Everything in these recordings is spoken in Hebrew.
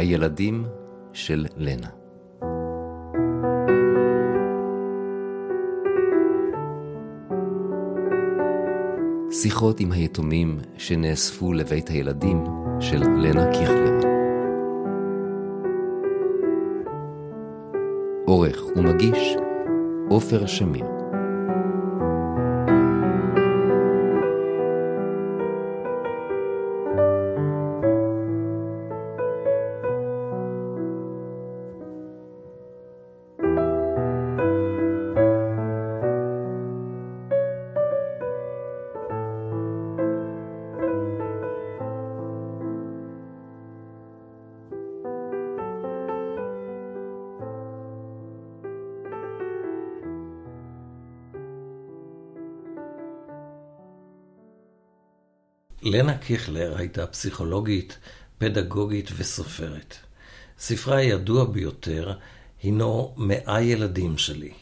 הילדים של לנה. שיחות עם היתומים שנאספו לבית הילדים של לנה קיכלר. עורך ומגיש עופר שמיר לנה קיכלר הייתה פסיכולוגית, פדגוגית וסופרת. ספרה הידוע ביותר הינו מאה ילדים שלי.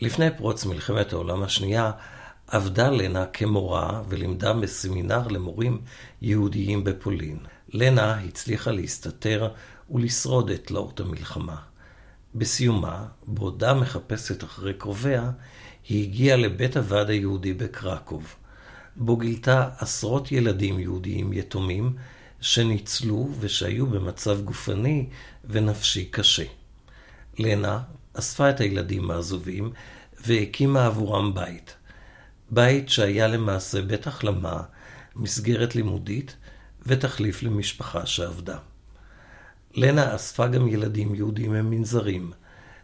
לפני פרוץ מלחמת העולם השנייה עבדה לנה כמורה ולימדה בסמינר למורים יהודיים בפולין. לנה הצליחה להסתתר ולשרוד את תלאות המלחמה. בסיומה, בעודה מחפשת אחרי קרוביה, היא הגיעה לבית הוועד היהודי בקרקוב. בו גילתה עשרות ילדים יהודיים יתומים שניצלו ושהיו במצב גופני ונפשי קשה. לנה אספה את הילדים העזובים והקימה עבורם בית. בית שהיה למעשה בית החלמה, מסגרת לימודית ותחליף למשפחה שעבדה. לנה אספה גם ילדים יהודים ממנזרים,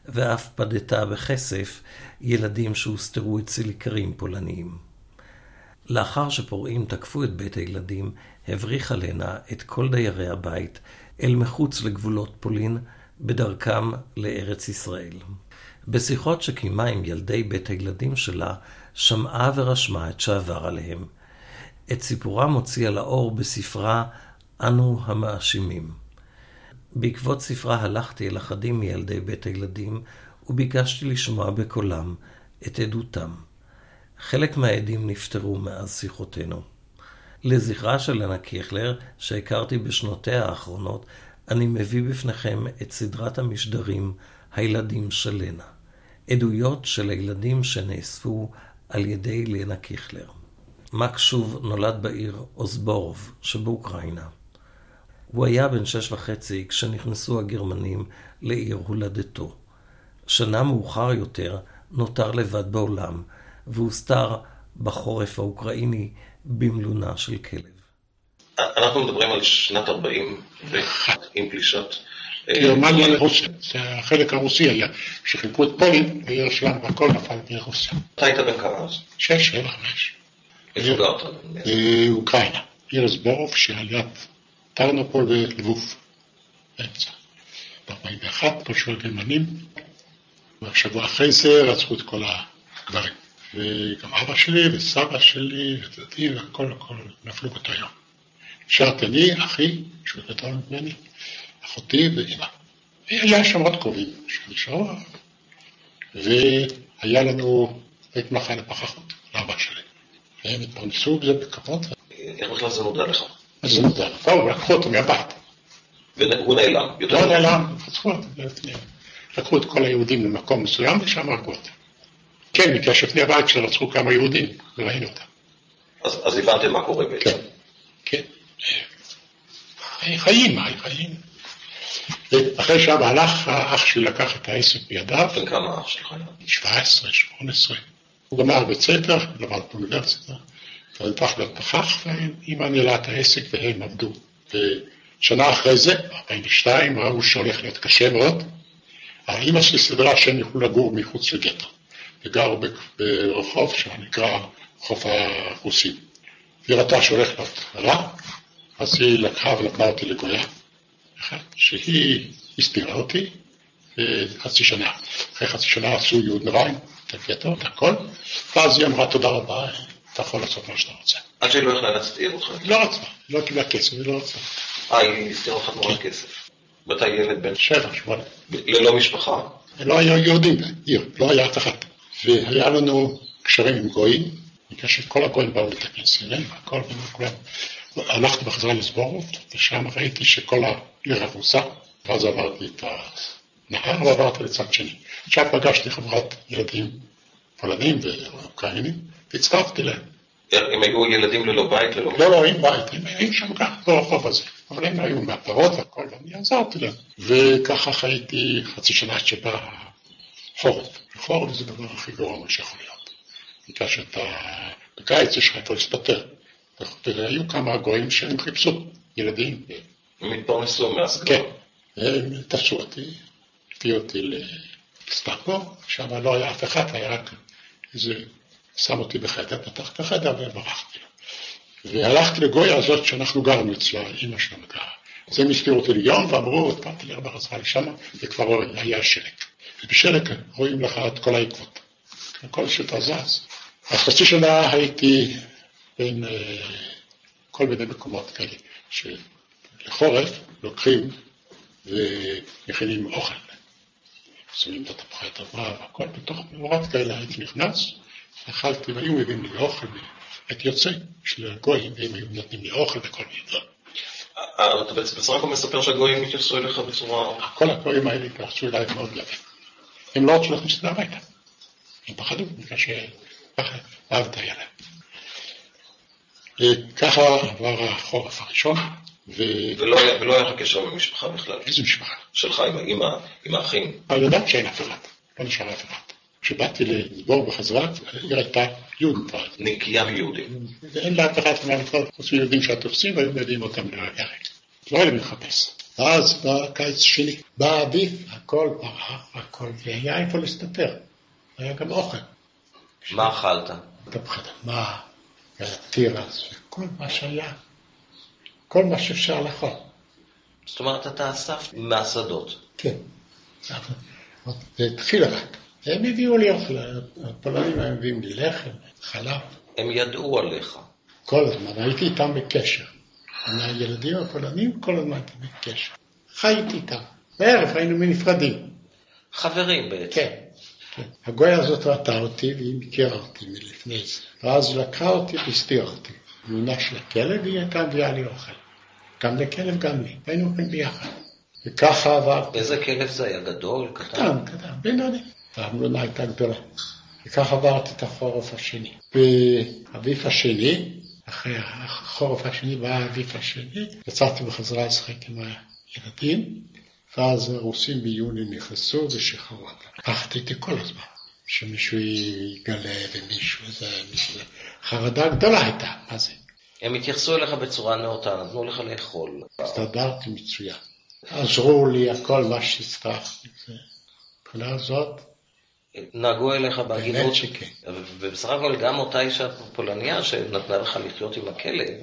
ואף פדתה בכסף ילדים שהוסתרו אצל איכרים פולניים. לאחר שפורעים תקפו את בית הילדים, הבריחה לנה את כל דיירי הבית אל מחוץ לגבולות פולין, בדרכם לארץ ישראל. בשיחות שקיימה עם ילדי בית הילדים שלה, שמעה ורשמה את שעבר עליהם. את סיפורם הוציאה לאור בספרה "אנו המאשימים". בעקבות ספרה הלכתי אל אחדים מילדי בית הילדים, וביקשתי לשמוע בקולם את עדותם. חלק מהעדים נפטרו מאז שיחותינו. לזכרה של לנה קיכלר, שהכרתי בשנותיה האחרונות, אני מביא בפניכם את סדרת המשדרים "הילדים של לנה". עדויות של הילדים שנאספו על ידי לנה קיכלר. מק שוב נולד בעיר אוסבורוב שבאוקראינה. הוא היה בן שש וחצי כשנכנסו הגרמנים לעיר הולדתו. שנה מאוחר יותר נותר לבד בעולם, והוסתר בחורף האוקראיני במלונה של כלב. אנחנו מדברים על שנת 40 עם פלישות. גרמניה לרוסיה, זה החלק הרוסי היה, כשחילקו את פולין, העיר שלנו, הכל נפל מרוסיה. אתה היית בן כמה אז? שש, שבע, חמש. איפה גרת? באוקראינה, עיר סבורוב שעליית טרנופול ולבוב, באמצע. ב-41 פלשו הגרמנים, והשבוע אחרי זה רצחו את כל הגברים. וגם אבא שלי וסבא שלי ודודי והכל הכל נפלו באותו יום. נשארתי אני, אחי, שהוא גדול ממני, אחותי ואימא. היה שם עוד קרובים שנשארו, והיה לנו בית מחנה פחחות לאבא שלי. והם התפרנסו בזה בכבוד. איך בכלל זה נודע לך? מה זה נודע? באו ולקחו אותו מהבית. והוא נעלם? לא נעלם, אותו. לקחו את כל היהודים למקום מסוים ושם הרגו אותם. כן, בגלל שלפני הבית שלו רצחו כמה יהודים, וראינו אותם. אז, אז הבנתם מה קורה בעצם. כן, כן. חיים, חיים. ואחרי שאבא הלך, האח שלי לקח את העסק בידיו. בן כמה אח שלך היה? 17, 18. הוא גמר בית ספר, למד באוניברסיטה, והפך להיות פחח, ואימא ניהלה את העסק והם עבדו. ושנה אחרי זה, 42, ראו שהולך להיות קשה מאוד. האימא שלי סדרה שהם יוכלו לגור מחוץ לגטו. וגר ברחוב שנקרא חוף הרוסים. היא ראתה שהולך רע, אז היא לקחה ולקחה אותי לגויה, שהיא הסתירה אותי חצי שנה. אחרי חצי שנה עשו יהוד נריים, את הגטו, את הכל, ואז היא אמרה תודה רבה, אתה יכול לעשות מה שאתה רוצה. עד שהיא לא יכלה להצטעיר אותך? לא רצתה, לא קיבלה כסף, היא לא רצתה. אה, היא הסתירה אותך תמורת כן. כסף. ואתה ילד בן... שבע, שמונה. ללא משפחה? לא היה יהודים, לא היה אף אחד. והיה לנו קשרים עם גויים, בגלל שכל הגויים באו להתכנס אלינו, הכל, כולם. הלכתי בחזרה לסבורוב, ושם ראיתי שכל עיר הרוסה, ואז עברתי את הנהר ועברתי לצד שני. עכשיו פגשתי חברת ילדים פולנים ואוקראינים, והצטרפתי להם. הם היו ילדים ללא בית, ללא... לא, לא, עם בית, הם היו שם גם ברחוב הזה. אבל הם היו מהפרות והכל, ואני עזרתי להם. וככה חייתי חצי שנה שבא חורף. חורף זה הדבר הכי גרוע מה שיכול להיות. בגלל שאתה, בקיץ יש לך איפה להסתתר. והיו כמה גויים שהם חיפשו ילדים. הם התפרנסו מהסגר. כן. הם תפסו אותי, הביאו אותי לסטאפו, שם לא היה אף אחד, היה רק איזה, שם אותי בחדר, פתח את החדר וברחתי. והלכתי לגויה הזאת שאנחנו גרנו אצלה, אימא שלנו גרה. אז הם הזכירו אותי ליום ואמרו, לי הרבה חזרה לשם, וכבר היה שלג. ובשלג רואים לך את כל העקבות. כל שאתה זז. אז חצי שנה הייתי בין אה, כל מיני מקומות כאלה, שלחורף לוקחים ומכינים אוכל. שמים את התפוחי אדמה והכל בתוך מאורת כאלה הייתי נכנס, אכלתי והיו מביאים לי אוכל, הייתי יוצא של הגויים והם היו נותנים לי אוכל וכל מיני דברים. אה, אתה בעצם בסך הכל מספר שהגויים התייחסו אליך בצורה... כל הגויים האלה התייחסו אליי מאוד יפה. הם לא רצו להכניס את זה הביתה. הם פחדו בגלל שככה אהבת היה להם. ככה עבר החורף הראשון, ו... ולא היה ולא היה לך קשר עם המשפחה בכלל. איזה משפחה? שלך עם עם האחים. אני יודעת שאין אף אחד, לא נשאר אף אחד. כשבאתי לסבור בחזרה, העיר הייתה יהודית. נקייה מיהודים. ואין לאף אחד מה לקרוא, חוץ מיהודים שהתופסים והיו מביאים אותם לירך. לא היה לי מחפש. ואז בא קיץ שני, בא האביב, הכל פרח, הכל, והיה איפה להסתתר. היה גם אוכל. מה אכלת? אתה פחד, מה? היה תירס, וכל מה שהיה. כל מה שאפשר לאכול. זאת אומרת, אתה אסף מהשדות. כן. זה התחיל רק. הם הביאו לי אוכל, הפולנים היו מביאים לי לחם, חלב. הם ידעו עליך. כל הזמן, הייתי איתם בקשר. הילדים הפולנים, כל הזמן הייתי בקשר. חייתי איתם. בערב היינו מנפרדים. חברים בעצם. כן, כן. הגויה הזאת ראתה אותי והיא מכירה אותי מלפני זה. ואז לקחה אותי והסתירה אותי. מינה של הכלב והיא הייתה מביאה לי אוכל. גם לכלב, גם לי. והיינו הולכים ביחד. וככה עברתי. איזה כלב זה היה? גדול? קטן? קטן, קטן, בינוני. והמלונה הייתה גדולה. וככה עברתי את החורף השני. באביב השני, אחרי החורף השני בא האביב השני, יצאתי בחזרה לשחק עם הילדים, ואז הרוסים ביוני נכנסו ושחררו אותם. פחדתי כל הזמן, שמישהו יגלה ומישהו זה, מישהו. חרדה גדולה הייתה, מה זה? הם התייחסו אליך בצורה נאותה, נתנו לך לאכול. הסתדרתי מצוין. עזרו לי, הכל מה שהצטרכתי. מבחינה זאת, נהגו אליך בהגינות. באמת שכן. ובסך הכל גם אותה אישה פולניה שנתנה לך לחיות עם הכלב,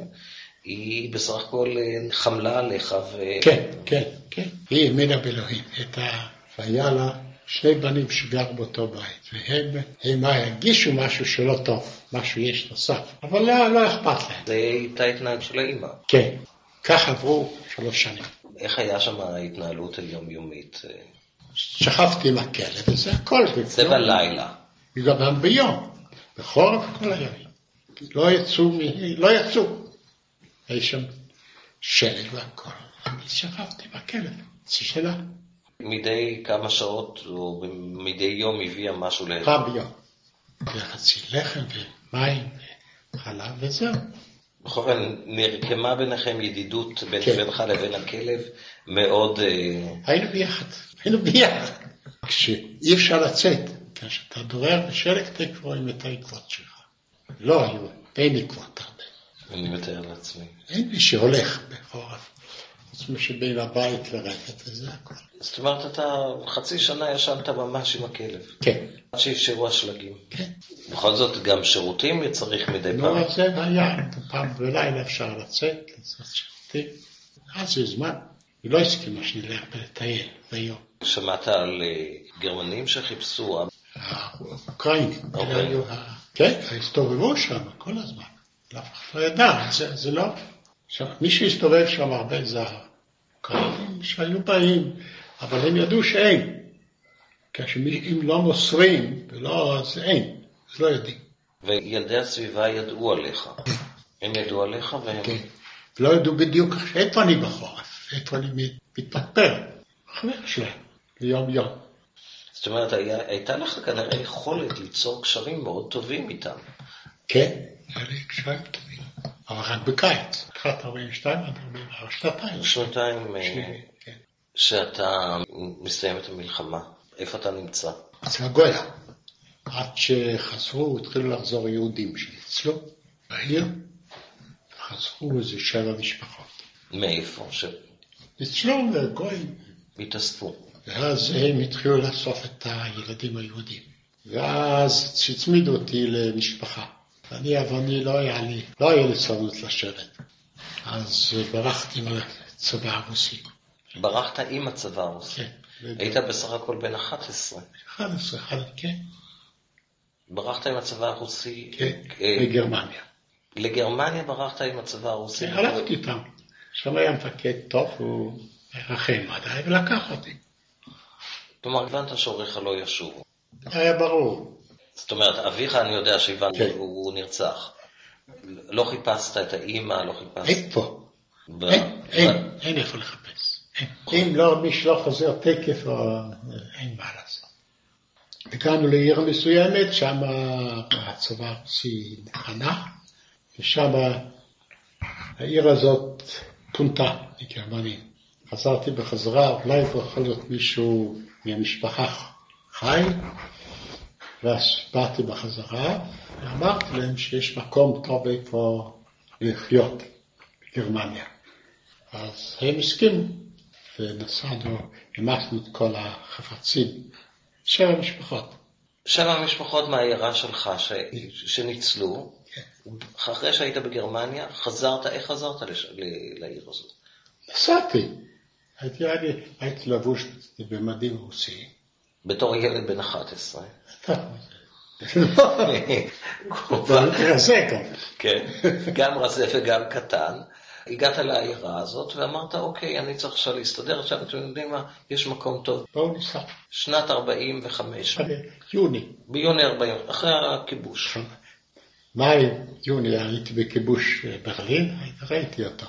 היא בסך הכל אה, חמלה עליך ו... כן, כן, כן. היא האמינה באלוהים. והיה לה שני בנים שגרו באותו בית, והם הם הרגישו משהו שלא טוב, משהו יש נוסף, אבל לא, לא אכפת להם. זה הייתה התנהגות של האימא. כן, כך עברו שלוש שנים. איך היה שם ההתנהלות היומיומית? שכבתי עם הכלב, וזה הכל. זה. בלילה. גם ביום, בחורף כל היום. לא יצאו, לא יצאו. היה שם שלג והכל. אני שכבתי עם הכלב, חצי שנה, מדי כמה שעות או מדי יום הביאה משהו לאכול. פעם ביום. וחצי לחם ומים וחלב וזהו. בכל אופן, נרקמה ביניכם ידידות בין- כן. בינך לבין הכלב מאוד... אה, היינו ביחד, היינו ביחד. כשאי אפשר לצאת, כשאתה דורר בשלג, תכף רואים את העקבות שלך. לא היו, אין עקבות הרבה. אני מתאר לעצמי. אין מי שהולך בחורף, חוץ משבין הבית לרפת וזה הכל. זאת אומרת, אתה חצי שנה ישנת ממש עם הכלב. כן, עד שאפשרו השלגים. כן. בכל זאת, גם שירותים צריך מדי פעם. אז זה היה, פעם בלילה אפשר לצאת, לעשות שירותים. אז זה זמן. היא לא הסכימה שנלך לטייל ביום. שמעת על אה, גרמנים שחיפשו, האוקראינים, אוקיי. כן, הסתובבו שם כל הזמן. אף אחד לא ידע, זה, לא... מי שהסתובב שם הרבה זה האוקראינים שהיו באים, אבל הם ידעו שאין. כשאם לא מוסרים ולא, אז אין, אז לא יודעים. וילדי הסביבה ידעו עליך. הם ידעו עליך והם... כן. לא ידעו בדיוק איפה אני בחורף. איפה אני מתפטפר? חבר שלהם, ביום יום. זאת אומרת, היה, הייתה לך כנראה יכולת ליצור קשרים מאוד טובים איתם. כן, היה לי קשרים טובים, אבל רק בקיץ, התחלת 42 עד 44, שנתיים. שנתיים אה, כן. שאתה מסיים את המלחמה. איפה אתה נמצא? אצל הגויה. עד שחזרו, התחילו לחזור יהודים שניצלו בעיר, חזרו איזה שבע משפחות. מאיפה? ניצלו וגויים, שהתאספו. ואז הם התחילו לאסוף את הילדים היהודים. ואז הצמידו אותי למשפחה. אני, אני לא היה לי, לא היה לי צנות לשבת. אז ברחתי מהצבא הרוסי. ברחת עם הצבא הרוסי. כן. היית בסך הכל בן 11. 11, 11, כן, ברחת עם הצבא הרוסי. כן, אה, בגרמניה. לגרמניה ברחת עם הצבא הרוסי. הלכתי איתם. שם היה מפקד טוב, הוא רחם עדיי, ולקח אותי. כלומר, הבנת שהוריך לא ישובו. היה ברור. זאת אומרת, אביך, אני יודע שהבנת, כן. הוא נרצח. לא חיפשת את האימא, לא חיפשת... איפה? ב- אין, ב- אין, אין איפה לחפש. אין. אם לא, מי שלא חוזר תקף, או- אין מה לעשות. הגענו לעיר מסוימת, שם הצבא הרוסי חנה, ושם העיר הזאת פונתה לגרמנים. חזרתי בחזרה, אולי יכול להיות מישהו מהמשפחה חי, ואז באתי בחזרה, ואמרתי להם שיש מקום טוב איפה לחיות בגרמניה. אז הם הסכימו, ונסענו, המסנו את כל החפצים, שבע משפחות. שבע משפחות מהעיירה שלך ש... שניצלו, כן. אחרי שהיית בגרמניה, חזרת, איך חזרת לש... ל... לעיר הזאת? נסעתי, הייתי, הייתי, הייתי לבוש במדים רוסיים. בתור ילד בן 11. רזה גם. כן, גם רזה וגם קטן. הגעת לעיירה הזאת ואמרת, אוקיי, אני צריך עכשיו להסתדר, עכשיו אתם יודעים מה, יש מקום טוב. בואו ניסע. שנת 45, יוני. ביוני 40, אחרי הכיבוש. מאי, יוני, הייתי בכיבוש ברלין, ראיתי אותו.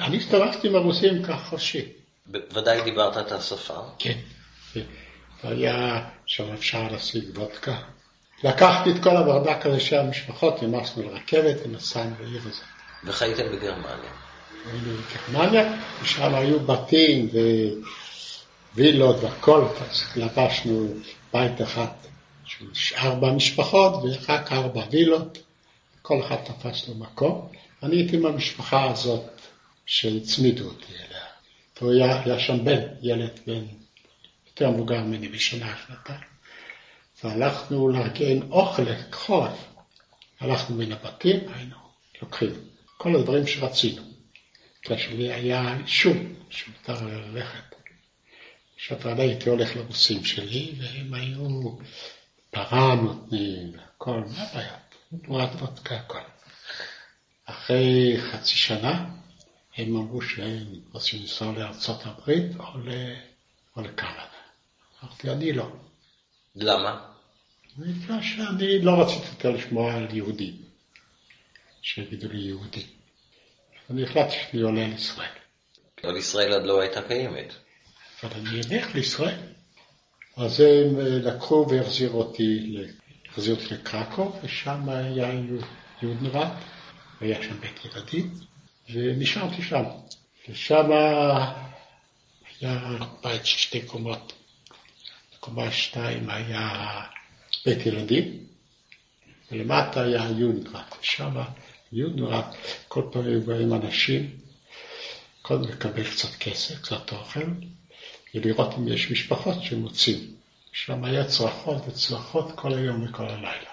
אני הסתובבתי עם הרוסים כך חופשי. ודאי דיברת את השפה. כן. והיה שם אפשר להשיג וודקה. לקחתי את כל הברדק הזה של המשפחות, המסנו לרכבת ונסענו לעיר הזאת. וחייתם בגרמניה. היינו בגרמניה, ושם היו בתים ווילות והכל, אז לבשנו בית אחד של ארבע משפחות ורק ארבע וילות, כל אחד תפס לו מקום. אני הייתי עם המשפחה הזאת שהצמידו אותי אליה. והיה היה שם בן, ילד בן יותר מבוגר ממני בשנה, שנתיים. והלכנו לארגן אוכל לחורף. הלכנו מן הבתים, היינו לוקחים כל הדברים שרצינו. כשלי היה אישור שמותר ללכת. עכשיו הייתי הולך לרוסים שלי, והם היו פרה נותנים, הכל, מה הבעיה? תמורת וודקה, הכל. אחרי חצי שנה, הם אמרו שהם רוצים לנסוע לארצות הברית. או לקנדה. אמרתי, אני לא. למה? בגלל שאני לא רציתי יותר לשמוע על יהודים, שיגידו לי יהודי. אני החלטתי שאני עולה לישראל. אבל ישראל עוד לא הייתה קיימת. אבל אני אלך לישראל. אז הם אה, לקחו והחזירו אותי, החזירו אותי לקרקוב, ושם היה יודנרט, היה שם בית ילדים, ונשארתי שם. ושם היה בית של שתי קומות. בקומה שתיים היה בית ילדים, ולמטה היה יודנרט. ושם יודנרט, כל פעם היו באים אנשים, קודם לקבל קצת כסף, קצת אוכל, ולראות אם יש משפחות שמוצאים. שם היה צרחות וצרחות כל היום וכל הלילה.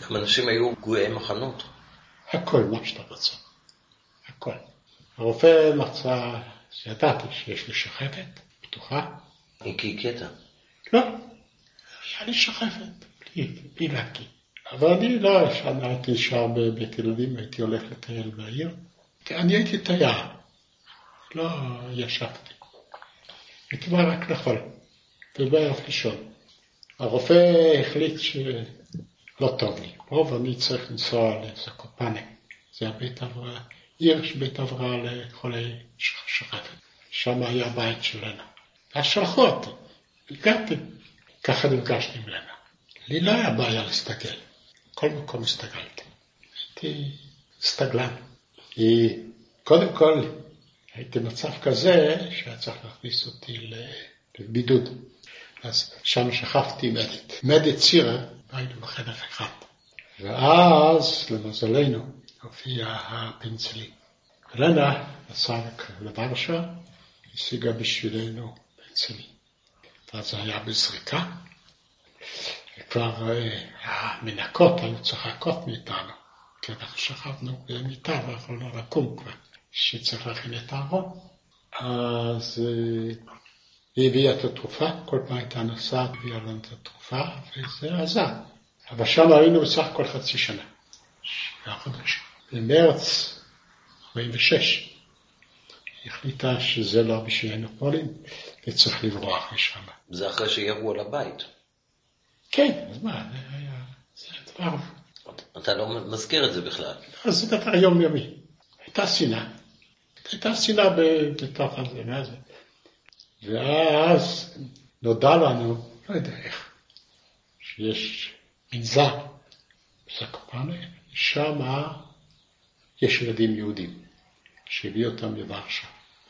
גם אנשים היו פגועי מחנות. הכל, מה שאתה רוצה. הכל. הרופא מצא, ידעתי שיש לי שחפת פתוחה. כי קטע. לא, לי שחפת, בלי, בלי להקיא. אבל אני לא, שם הייתי נשאר בבית ילדים, הייתי הולך לטייל בעיר. אני הייתי תייר, לא ישבתי. הייתי בא רק לאכול, ובערב לישון. הרופא החליט שלא טוב לי פה, ואני צריך לנסוע לזקופנה. זה הבית הבראה, עיר של בית הבראה לחולי שחפת. שם היה הבית של לנה. אז שלחו אותי, הגעתי, ככה נפגשתי עם לנה. לי לא היה בעיה להסתגל, כל מקום הסתגלתי. הייתי סטגלן. היא, קודם כל, הייתי במצב כזה שהיה צריך להכניס אותי לבידוד. אז שם שכבתי עם מדית. מדית צירה, היינו בחדר אחד. ואז, למזלנו, הופיע הפנצלי. ולנה נסעה לוורשה, השיגה בשבילנו פנצלי. ואז זה היה בזריקה, וכבר אה, המנקות היו צוחקות מאיתנו, כי אנחנו שכבנו במיטה ויכולנו לקום כבר, שצריך להכין את הארון. אז אה, היא הביאה את התרופה, כל פעם הייתה נוסעת, הביאה לנו את התרופה, וזה עזר. אבל שם היינו בסך הכל חצי שנה, שבעה חודשים. במרץ 46 היא החליטה שזה לא בשבילנו פולין, וצריך לברוח משם. זה אחרי שירו על הבית. כן, אז מה, זה היה, זה דבר, אתה לא מזכיר את זה בכלל. אז זה דבר יומיומי. הייתה שנאה. הייתה שנאה בתוך הזה? ואז נודע לנו, לא יודע איך, שיש מנזר בזקופנה, שם יש ילדים יהודים, שהביא אותם לוורשה.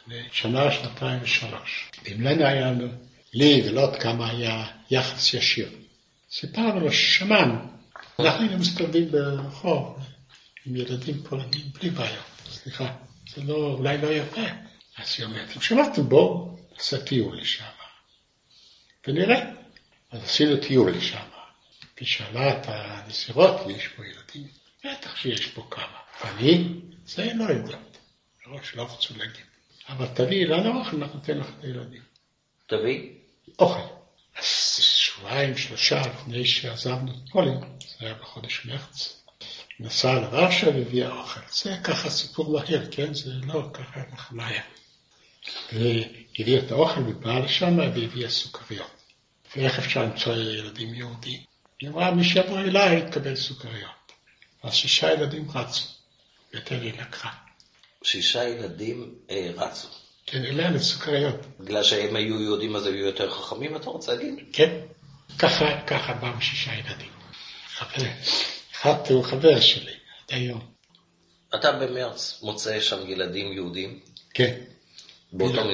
לשנה, שנתיים ושלוש. לנה היה לנו, לי ולעוד כמה היה יחס ישיר. סיפרנו לו ששמענו, אנחנו היינו מסתובבים ברחוב עם ילדים פולנים בלי בעיות. סליחה, זה לא, אולי לא יפה. אז היא אומרת, אם שמעתם בואו, נעשה טיול לשם. ונראה. אז עשינו טיול לשם. היא שאלה את הנסירות, יש פה ילדים? בטח שיש פה כמה. אני? זה לא יודעת. מראש לא רצו להגיד. אבל תביאי לנו אוכל, אנחנו ניתן לך את הילדים. תביא. אוכל. אז שבועיים, שלושה לפני שעזבנו את פולין, זה היה בחודש מרץ, נסעה לרש"א והביאה אוכל. זה ככה סיפור מהיר, כן? זה לא ככה אנחנו מהר. והביאה את האוכל ובאה לשם והביאה סוכריות. ואיך אפשר למצוא ילדים יהודים? היא אמרה, מי שיבוא אליי יקבל סוכריות. אז שישה ילדים רצו, ותלי לקחה. שישה ילדים אה, רצו. כן, אלה סוכריות. בגלל שהם היו יהודים אז היו יותר חכמים, אתה רוצה להגיד? כן, ככה, ככה באו שישה ילדים. חבר, אחד הוא חבר שלי, עד היום. אתה במרץ מוצא שם ילדים יהודים, כן. באותו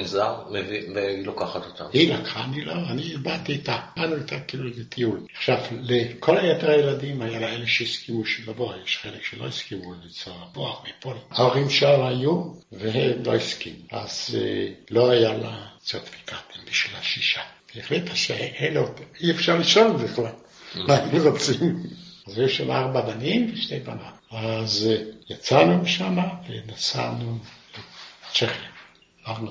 מביא- והיא לוקחת אותם. היא לקחה, אני לא, אני באתי איתה, באנו איתה כאילו לטיול. עכשיו, לכל היתר הילדים היה לה אלה שהסכימו לבוא, יש חלק שלא הסכימו לנסוע לבוא מפה. ההורים שם היו, והם לא הסכימו. אז אה, לא היה לה צרטיפיקטים בשביל השישה. היא החליטה שאלה, אי אפשר לשאול בכלל, מה הם רוצים. אז היו שם ארבע בנים ושתי בנות. אז אה, יצאנו משם ונסענו לצ'כיה. הגבול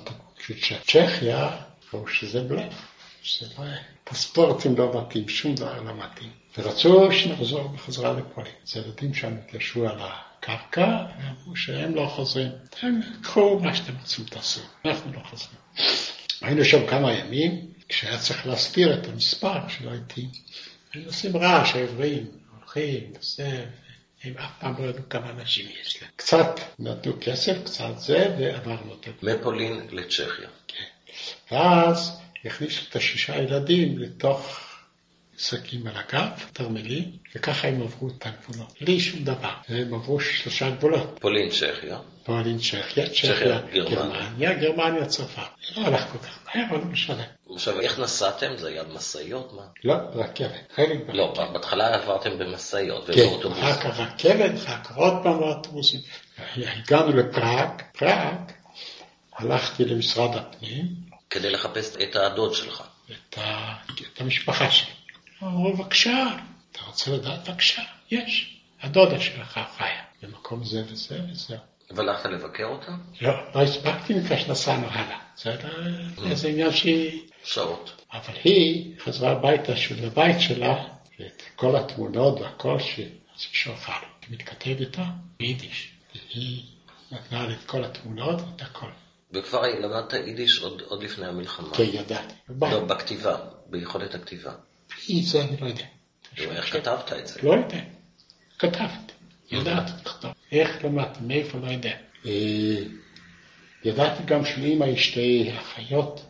של צ'כיה, ראו שזה בלף, שזה לא... פספורטים לא מתאים, שום דבר לא מתאים. ורצו שנחזור בחזרה לפולין. אז הילדים שם התיישבו על הקרקע, ואמרו שהם לא חוזרים. הם קחו מה שאתם רוצים תעשו, אנחנו לא חוזרים. היינו שם כמה ימים, כשהיה צריך להסתיר את המספר שלא הייתי. היינו עושים רעש, העברים, הולכים, וזה, הם אף פעם לא ידעו כמה אנשים יש להם. קצת נתנו כסף, קצת זה, ועברנו את הגבול. מפולין לצ'כיה. ואז הכניסו את השישה ילדים לתוך שקים על הגב, תרמלים, וככה הם עברו את הגבולות. בלי שום דבר. הם עברו שלושה גבולות. פולין, צ'כיה. פולין, צ'כיה, צ'כיה, צ'כיה, גרמניה. גרמניה, גרמניה, צרפת. לא הלך כל כך מהר, אבל לא משנה. עכשיו, איך נסעתם? זה היה משאיות? מה? לא, רכבת. חלק לא, ברכבת. בהתחלה עברתם במשאיות כן, ובאוטובוס. אחר כך רכבת, אחר כך עוד פעם לאוטובוסים. הגענו לפראג, פראג, הלכתי למשרד הפנים, כדי לחפש את הדוד שלך. את, ה... את המשפחה שלי. אמרו, בבקשה, אתה רוצה לדעת? בבקשה, יש. הדודה שלך חיה במקום זה וזה וזהו. והלכת לבקר אותם? לא, לא הספקתי מכך שנסענו הלאה. זה, זה עניין שהיא... שעות. אבל היא חזרה הביתה, של הבית שלה, ואת כל התמונות והכל שהיא שלחה לי. היא מתכתב איתה ביידיש. והיא נתנה לי את כל התמונות ואת הכל. וכבר למדת יידיש עוד, עוד לפני המלחמה. כן, ידעתי. לא, בכתיבה, ביכולת הכתיבה. זה אני לא יודע. איך כתבת את זה? לא יודע. כתבתי. ידעתי לכתוב. איך למדתי, מאיפה לא יודע. אה, ידעתי גם שלאמא יש שתי אחיות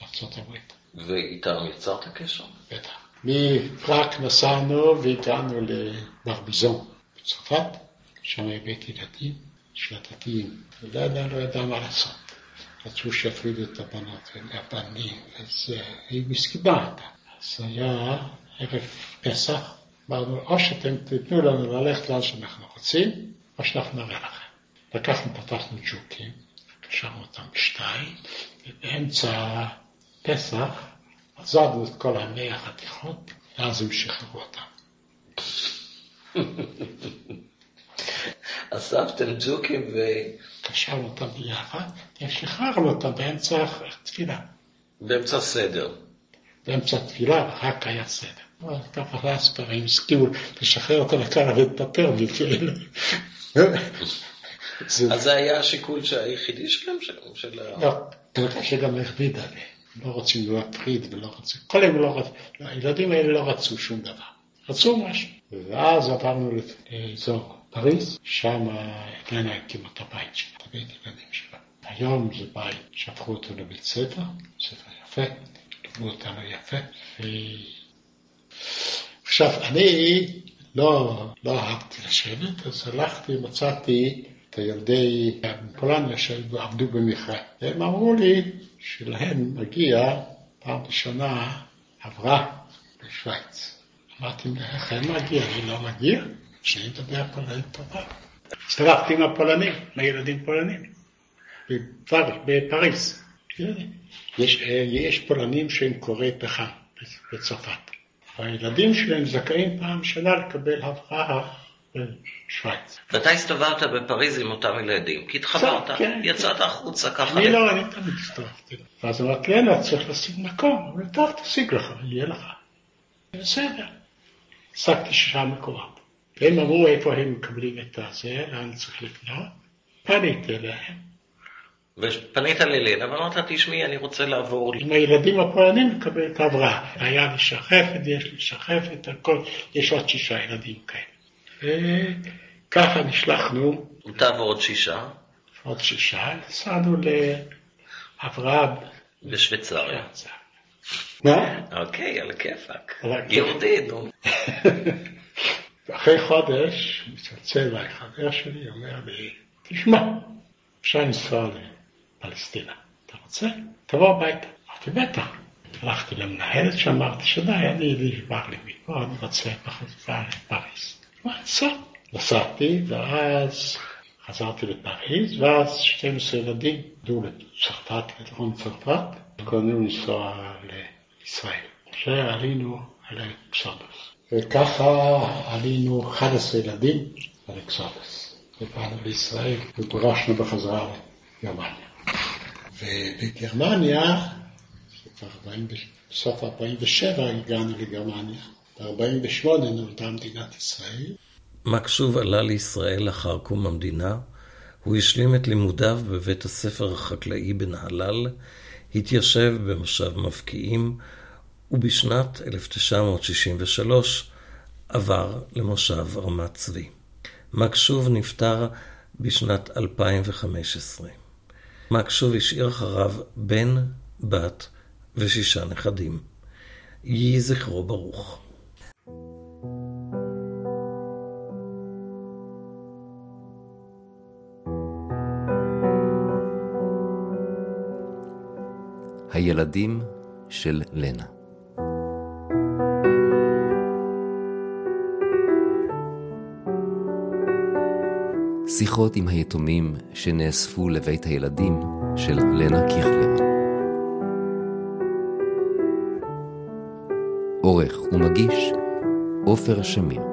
בארצות הברית. ואיתם יצרת קשר? בטח. מפראק נסענו והגענו לברביזון בצרפת, שם הבאתי ילדים, שלטתיים, ולא ידע, לא ידע מה לעשות. רצו שיפרידו את הבנות והבנים, אז היא מסכימה איתה. אז היה ערב פסח, אמרנו, או שאתם תיתנו לנו ללכת לאן שאנחנו רוצים, נראה לכם. לקחנו, פתחנו ג'וקים, קשרנו אותם בשתיים, ובאמצע פסח עזבנו את כל המי החתיכות, ואז הם שחררו אותם. אספתם ג'וקים ו... קשרנו אותם ביחד, ושחררנו אותם באמצע תפילה. באמצע סדר. באמצע תפילה, רק היה סדר. ככה הספרים הסכימו לשחרר אותם לקרב ולטפר וכאלה. אז זה היה השיקול היחידי שלהם? של. לא, כנראה שגם הכביד עליהם. לא רוצים להפחיד ולא רוצים, כל הם לא רצו, הילדים האלה לא רצו שום דבר, רצו משהו. ואז עברנו לאזור פריז, שם אילנה הקימה את הבית שלה, את הבית ילדים שלה. היום זה בית, שהפכו אותו לבית ספר, ספר יפה, לימדו אותנו יפה. ו... עכשיו, אני לא, לא אהבתי לשבת, אז הלכתי, מצאתי את הילדי פולניה שעבדו במכרה. והם אמרו לי שלהם מגיע פעם ראשונה עברה בשוויץ. אמרתי לכם מגיע, אני לא מגיע, שאני מדבר פולנית טובה. הצטרפתי עם הפולנים, עם הילדים פולנים, בפריז. יש, יש פולנים שהם קוראי פחם בצרפת. והילדים שלהם זכאים פעם שנה לקבל הבראה בשוויץ. ואתה הסתובבת בפריז עם אותם ילדים, כי התחברת, כן, יצאת כן. החוצה ככה. אני לא, אני תמיד הסתובבתי. ואז אמרתי, אין, צריך להשיג מקום. אמרתי, טוב, תשיג לך, יהיה לך. בסדר. השגתי שישה מקומות. והם אמרו איפה הם מקבלים את הזה, לאן צריך לקנות. פניתי אליהם. ופנית ללינה ואמרת, תשמעי, אני רוצה לעבור. עם הילדים הפועלים לקבל את ההבראה. היה לי שחפת, יש לי שחפת, הכל, יש עוד שישה ילדים כאלה. וככה נשלחנו. אתה ועוד שישה? עוד שישה, נסענו לאברהם. בשוויצריה. מה? אוקיי, על הכיפאק. יהודי, נו. אחרי חודש מצלצל אליי חבר שלי, אומר לי, תשמע, אפשר לנסוע לפלסטינה. אתה רוצה? תבוא הביתה. אמרתי, בטח. הלכתי למנהלת שאמרתי שדי, אני נשבר לי מפה, אני רוצה בחזרה לפריז. לעשות? נסעתי, ואז חזרתי לפריז, ואז 12 ילדים עלו לצרפת, לדרום צרפת, וקוראים לנסוע לישראל. שעלינו על האקסודוס. וככה עלינו 11 ילדים על אקסודוס. ובאנו לישראל וגורשנו בחזרה לגרמניה. ובגרמניה, בסוף 47' הגענו לגרמניה. ב-48' נולדה מדינת ישראל. מקשוב עלה לישראל לאחר קום המדינה, הוא השלים את לימודיו בבית הספר החקלאי בנהלל, התיישב במושב מבקיעים, ובשנת 1963 עבר למושב רמת צבי. מקשוב נפטר בשנת 2015. מקשוב השאיר אחריו בן, בת ושישה נכדים. יהי זכרו ברוך. הילדים של לנה. שיחות עם היתומים שנאספו לבית הילדים של לנה קיכלר. עורך ומגיש עופר שמיר